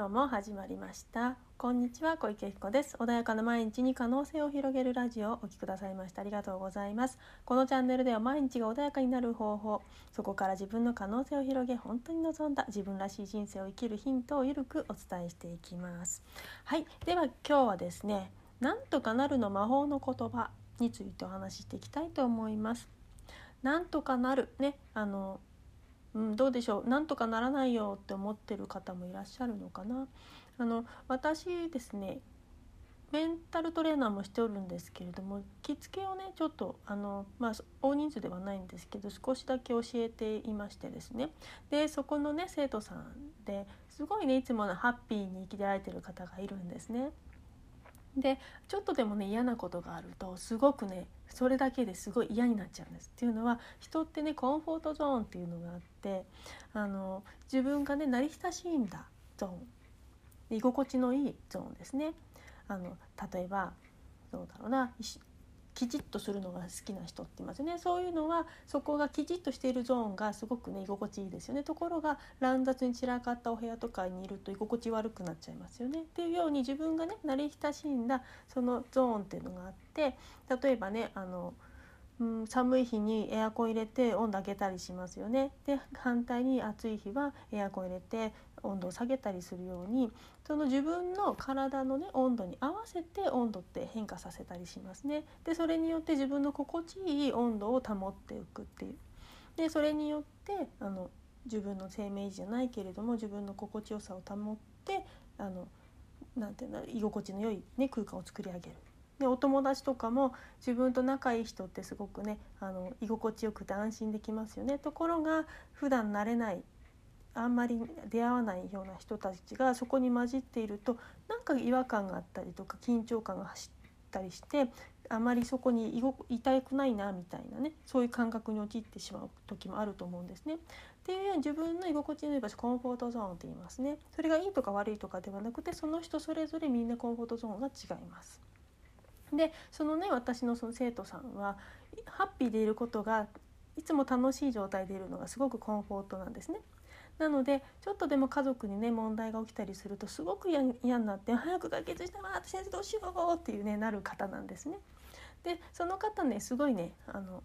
今日も始まりました。こんにちは小池彦です。穏やかな毎日に可能性を広げるラジオをお聞きくださいましてありがとうございます。このチャンネルでは毎日が穏やかになる方法。そこから自分の可能性を広げ本当に望んだ自分らしい人生を生きるヒントをゆるくお伝えしていきます。はい。では今日はですねなんとかなるの魔法の言葉についてお話ししていきたいと思います。なんとかなるねあのうん、どうでしょう？なんとかならないよって思ってる方もいらっしゃるのかな？あの私ですねメンタルトレーナーもしておるんですけれども着付けをねちょっとあの、まあ、大人数ではないんですけど少しだけ教えていましてですねでそこのね生徒さんですごいねいつものハッピーに生きられてる方がいるんですね。でちょっとでもね嫌なことがあるとすごくねそれだけですごい嫌になっちゃうんですっていうのは人ってねコンフォートゾーンっていうのがあってあの自分がね慣れ親しんだゾーン居心地のいいゾーンですね。あの例えばどうだろうなきちっとするのが好きな人っていますよね。そういうのはそこがきちっとしているゾーンがすごくね居心地いいですよね。ところが乱雑に散らかったお部屋とかにいると居心地悪くなっちゃいますよね。っていうように自分がね慣れ親しんだそのゾーンっていうのがあって例えばねあのうん、寒い日にエアコン入れて温度上げたりしますよね。で反対に暑い日はエアコン入れて温度を下げたりするようにその自分の体のね温度に合わせて温度って変化させたりしますね。でそれによって自分の心地いい温度を保っていくっていう。でそれによってあの自分の生命維持じゃないけれども自分の心地よさを保ってあのなんていうの居心地の良い、ね、空間を作り上げる。でお友達とかも自分と仲いい人ってすごくねあの居心地よくて安心できますよねところが普段慣れないあんまり出会わないような人たちがそこに混じっているとなんか違和感があったりとか緊張感が走ったりしてあまりそこにいたくないなみたいなねそういう感覚に陥ってしまう時もあると思うんですね。っていうように自分の居心地のいい場所コンフォートゾーンって言いますね。それがいいとか悪いとかではなくてその人それぞれみんなコンフォートゾーンが違います。でそのね私のその生徒さんはハッピーでいることがいつも楽しい状態でいるのがすごくコンフォートなんですね。なのでちょっとでも家族にね問題が起きたりするとすごく嫌になって早く解決してわって先生どうしようっていうねなる方なんですね。でその方ねすごいねあの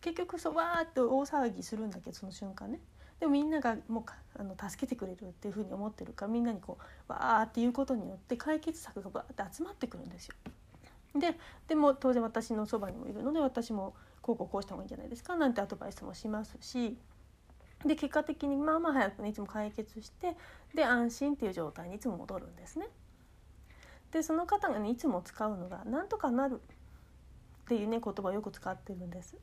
結局そわーって大騒ぎするんだけどその瞬間ね。でもみんながもうあの助けてくれるっていうふうに思ってるからみんなにこうわーっていうことによって解決策がバーって集まってくるんですよ。ででも当然私のそばにもいるので私もこうこうこうした方がいいんじゃないですかなんてアドバイスもしますしで結果的にまあまあ早くねいつも解決してで安心っていう状態にいつも戻るんですね。でその方がねいつも使うのが「なんとかなる」っていうね言葉をよく使ってるんです。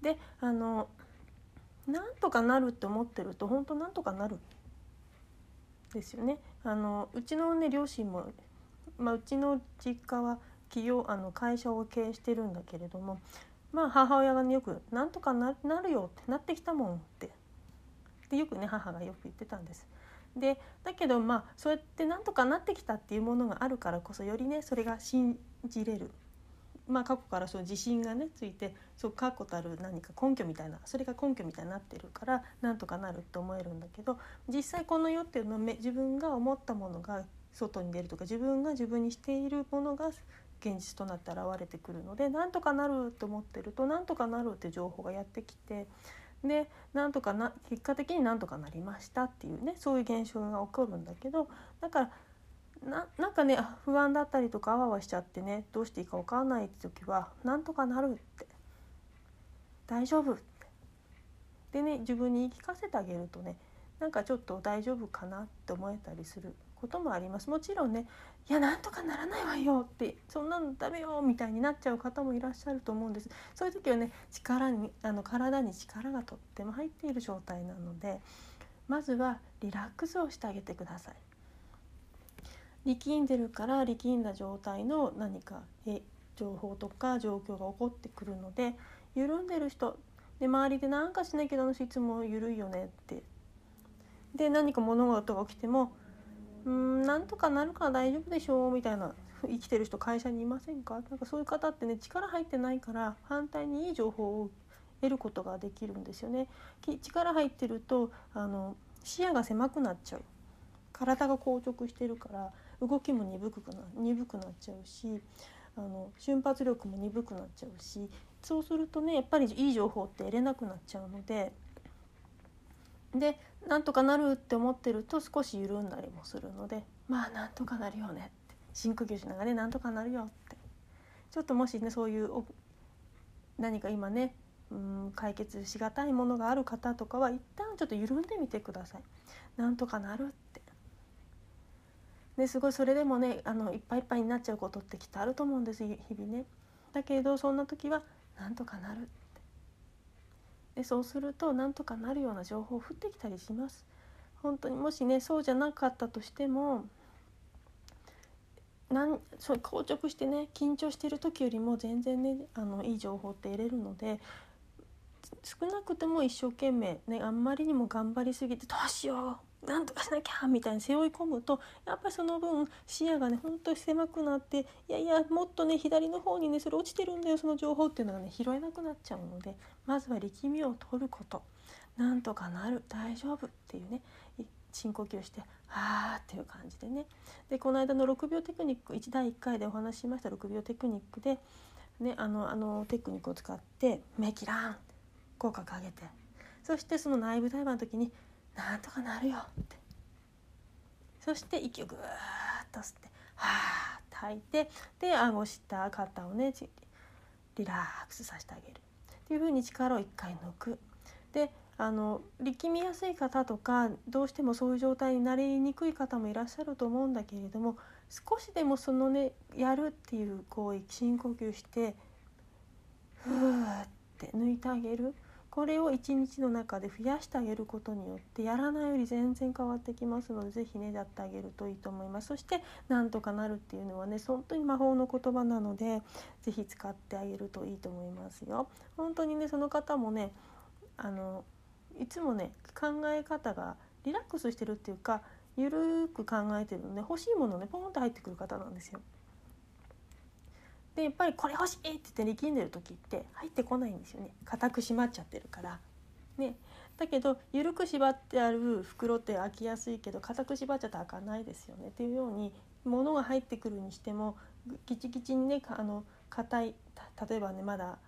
であのなんとかなるって思ってると本当なんとかなるですよね。あのうちのね両親も、まあ、うちの実家は企業あの会社を経営してるんだけれどもまあ母親がねよく「なんとかなるよ」ってなってきたもんってでよくね母がよく言ってたんです。でだけどまあそうやってなんとかなってきたっていうものがあるからこそよりねそれが信じれる。まあ過去からその自信がねついてそう確固たる何か根拠みたいなそれが根拠みたいになってるからなんとかなるって思えるんだけど実際この世っていうのは自分が思ったものが外に出るとか自分が自分にしているものが現実となって現れてくるのでなんとかなると思ってるとなんとかなるって情報がやってきてでなんとかな結果的になんとかなりましたっていうねそういう現象が起こるんだけどだからななんかね不安だったりとかあわわしちゃってねどうしていいか分からないって時はなんとかなるって大丈夫って。でね自分に言い聞かせてあげるとねなんかちょっと大丈夫かなって思えたりする。こともあります。もちろんねいやなんとかならないわよってそんなのダメよみたいになっちゃう方もいらっしゃると思うんです。そういう時はね力にあの体に力がとっても入っている状態なのでまずはリラックスをしてあげてください。力んでるから力んだ状態の何か情報とか状況が起こってくるので緩んでる人で周りで何かしなきゃあの人いつも緩いよねって。で何か物事が起きてもうんなんとかなるから大丈夫でしょうみたいな生きてる人会社にいませんか？なんかそういう方ってね力入ってないから反対にいい情報を得ることができるんですよね。力入ってるとあの視野が狭くなっちゃう体が硬直してるから動きも鈍くな鈍くなっちゃうしあの瞬発力も鈍くなっちゃうしそうするとねやっぱりいい情報って得れなくなっちゃうのででなんとかなるって思ってると少し緩んだりもするのでまあなんとかなるよねって深呼吸しながらねなんとかなるよってちょっともしねそういう何か今ねうん解決しがたいものがある方とかは一旦ちょっと緩んでみてください。なんとかなるってですごいそれでもねあのいっぱいいっぱいになっちゃうことってきっとあると思うんです日々ね。だけどそんな時はなんとかなるってでそうするとなんとかなるような情報を降ってきたりします。本当にもしねそうじゃなかったとしてもなんそう硬直してね緊張してる時よりも全然ねあのいい情報って得れるので少なくても一生懸命ねあんまりにも頑張りすぎてどうしようなんとかしなきゃみたいに背負い込むとやっぱりその分視野がねほんと狭くなっていやいやもっとね左の方にねそれ落ちてるんだよその情報っていうのがね拾えなくなっちゃうのでまずは力みを取ること。なんとかなる。大丈夫っていうね。深呼吸して「はあ」っていう感じでね。でこの間の6秒テクニック1第1回でお話ししました6秒テクニックで、ね、あのあのテクニックを使って「目切らん」口角上げて。そしてその内部対話の時に「なんとかなるよ」って。そして息をぐーっと吸って「はあ」って吐いてで顎下肩をねリラックスさせてあげる。っていうふうに力を一回抜く。であの力みやすい方とかどうしてもそういう状態になりにくい方もいらっしゃると思うんだけれども少しでもそのねやるっていう行為深呼吸してふーって抜いてあげる。これを一日の中で増やしてあげることによってやらないより全然変わってきますので是非ねやってあげるといいと思いますそしてなんとかなるっていうのはね本当に魔法の言葉なので是非使ってあげるといいと思いますよ本当にねその方もねあのいつもね考え方がリラックスしてるっていうかゆるく考えてるので欲しいものねポンと入ってくる方なんですよ。でやっぱりこれ欲しいって言って力んでる時って入ってこないんですよね。固く閉まっちゃってるから。ね、だけど緩く縛ってある袋って開きやすいけど固く縛っちゃったら開かないですよね。っていうように物が入ってくるにしてもギチギチにねあの硬い例えばねまだ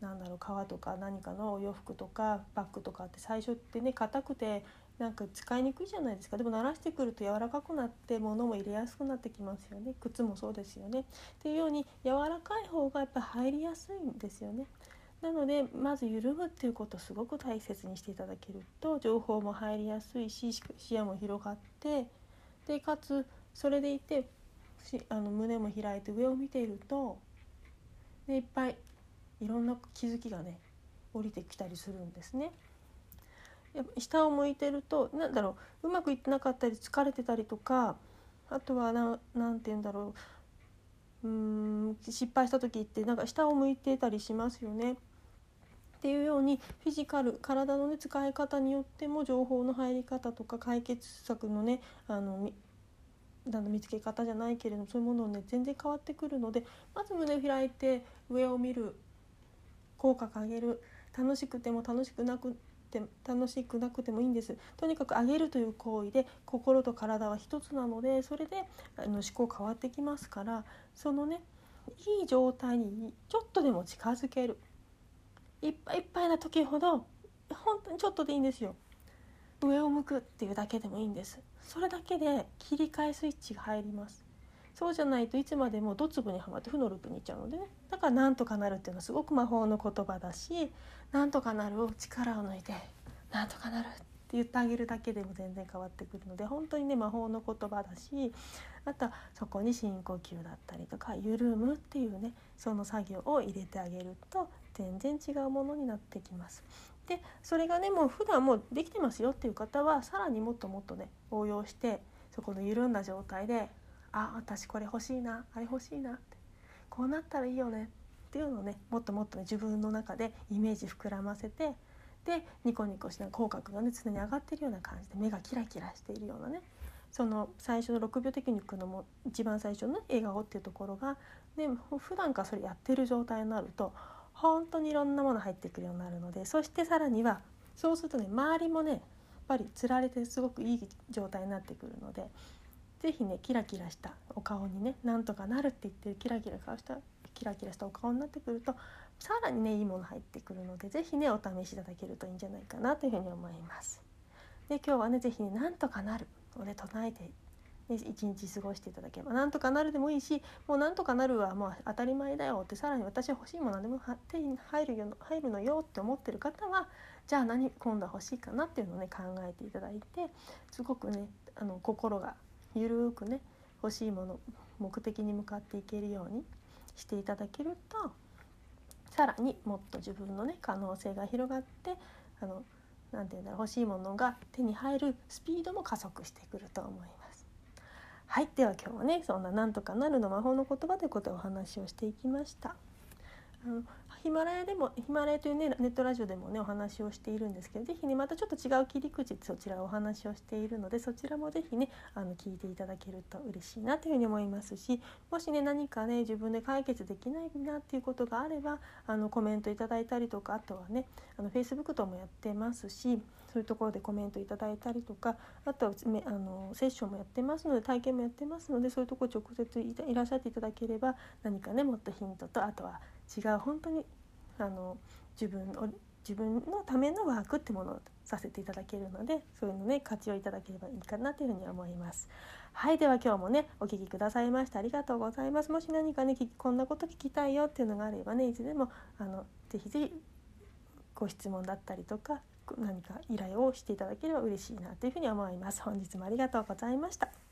なんだろう革とか何かのお洋服とかバッグとかって最初ってね硬くてなんか使いにくいじゃないですかでも慣らしてくると柔らかくなって物も入れやすくなってきますよね靴もそうですよね。っていうように柔らかい方がやっぱ入りやすいんですよね。なのでまず緩むっていうことをすごく大切にしていただけると情報も入りやすいし視野も広がってでかつそれでいてあの胸も開いて上を見ているとでいっぱいいろんな気づきがね降りてきたりするんですね。やっぱ下を向いてると何だろううまくいってなかったり疲れてたりとかあとは何て言うんだろううん失敗した時ってなんか下を向いてたりしますよね。っていうようにフィジカル体の、ね、使い方によっても情報の入り方とか解決策のねあの見つけ方じゃないけれどもそういうものをね全然変わってくるのでまず胸を開いて上を見る口角上げる楽しくても楽しくなくて楽しくなくてもいいんです。とにかく上げるという行為で心と体は一つなのでそれであの思考変わってきますからそのねいい状態にちょっとでも近づける。いっぱいいっぱいな時ほど本当にちょっとでいいんですよ。上を向くっていうだけでもいいんです。それだけで切り替えスイッチが入ります。そうじゃないといつまでもドツボにはまって負のループに行っちゃうのでねだからなんとかなるっていうのはすごく魔法の言葉だしなんとかなるを力を抜いてなんとかなるって言ってあげるだけでも全然変わってくるので本当にね魔法の言葉だしあとはそこに深呼吸だったりとか緩むっていうねその作業を入れてあげると全然違うものになってきます。でそれがねもう普段もうできてますよっていう方はさらにもっともっとね応用してそこの緩んだ状態であ私これ欲しいなあれ欲しいなって。こうなったらいいよね。っていうのをねもっともっとね自分の中でイメージ膨らませてでニコニコしながら口角がね常に上がってるような感じで目がキラキラしているようなね。その最初の6秒テクニックのも一番最初の笑顔っていうところが、ね、普段からそれやってる状態になると本当にいろんなもの入ってくるようになるのでそしてさらにはそうするとね周りもねやっぱりつられてすごくいい状態になってくるので是非ねキラキラしたお顔にねなんとかなるって言ってキラキラしたキラキラしたお顔になってくるとさらにねいいもの入ってくるので是非ねお試しいただけるといいんじゃないかなというふうに思います。で今日はね是非ねなんとかなるをね唱えて一日過ごしていただければなんとかなるでもいいしもうなんとかなるはもう当たり前だよってさらに私欲しいものでも手に入るよ入るのよって思ってる方はじゃあ何今度は欲しいかなっていうのをね考えていただいてすごくねあの心がゆるくね欲しいもの目的に向かっていけるようにしていただけるとさらにもっと自分のね可能性が広がってあのなて言うんだろう欲しいものが手に入るスピードも加速してくると思います。はいでは今日はねそんな「なんとかなる」の魔法の言葉ということでお話をしていきました。あのヒマラヤでもヒマラヤというねネットラジオでもねお話をしているんですけど是非ねまたちょっと違う切り口そちらをお話をしているのでそちらも是非ねあの聞いていただけると嬉しいなというふうに思いますしもしね何かね自分で解決できないなっていうことがあればあのコメントいただいたりとかあとはねあの Facebook ともやってますしそういうところでコメントいただいたりとかあとはあのセッションもやってますので体験もやってますのでそういうところ直接いらっしゃっていただければ何かねもっとヒントとあとは違う本当にあの自分を自分のためのワークってものをさせていただけるのでそういうのね活用いただければいいかなというふうに思います。はいでは今日もねお聴きくださいましてありがとうございます。もし何かねこんなこと聞きたいよっていうのがあればねいつでもあのぜひぜひご質問だったりとか何か依頼をしていただければ嬉しいなというふうに思います。本日もありがとうございました。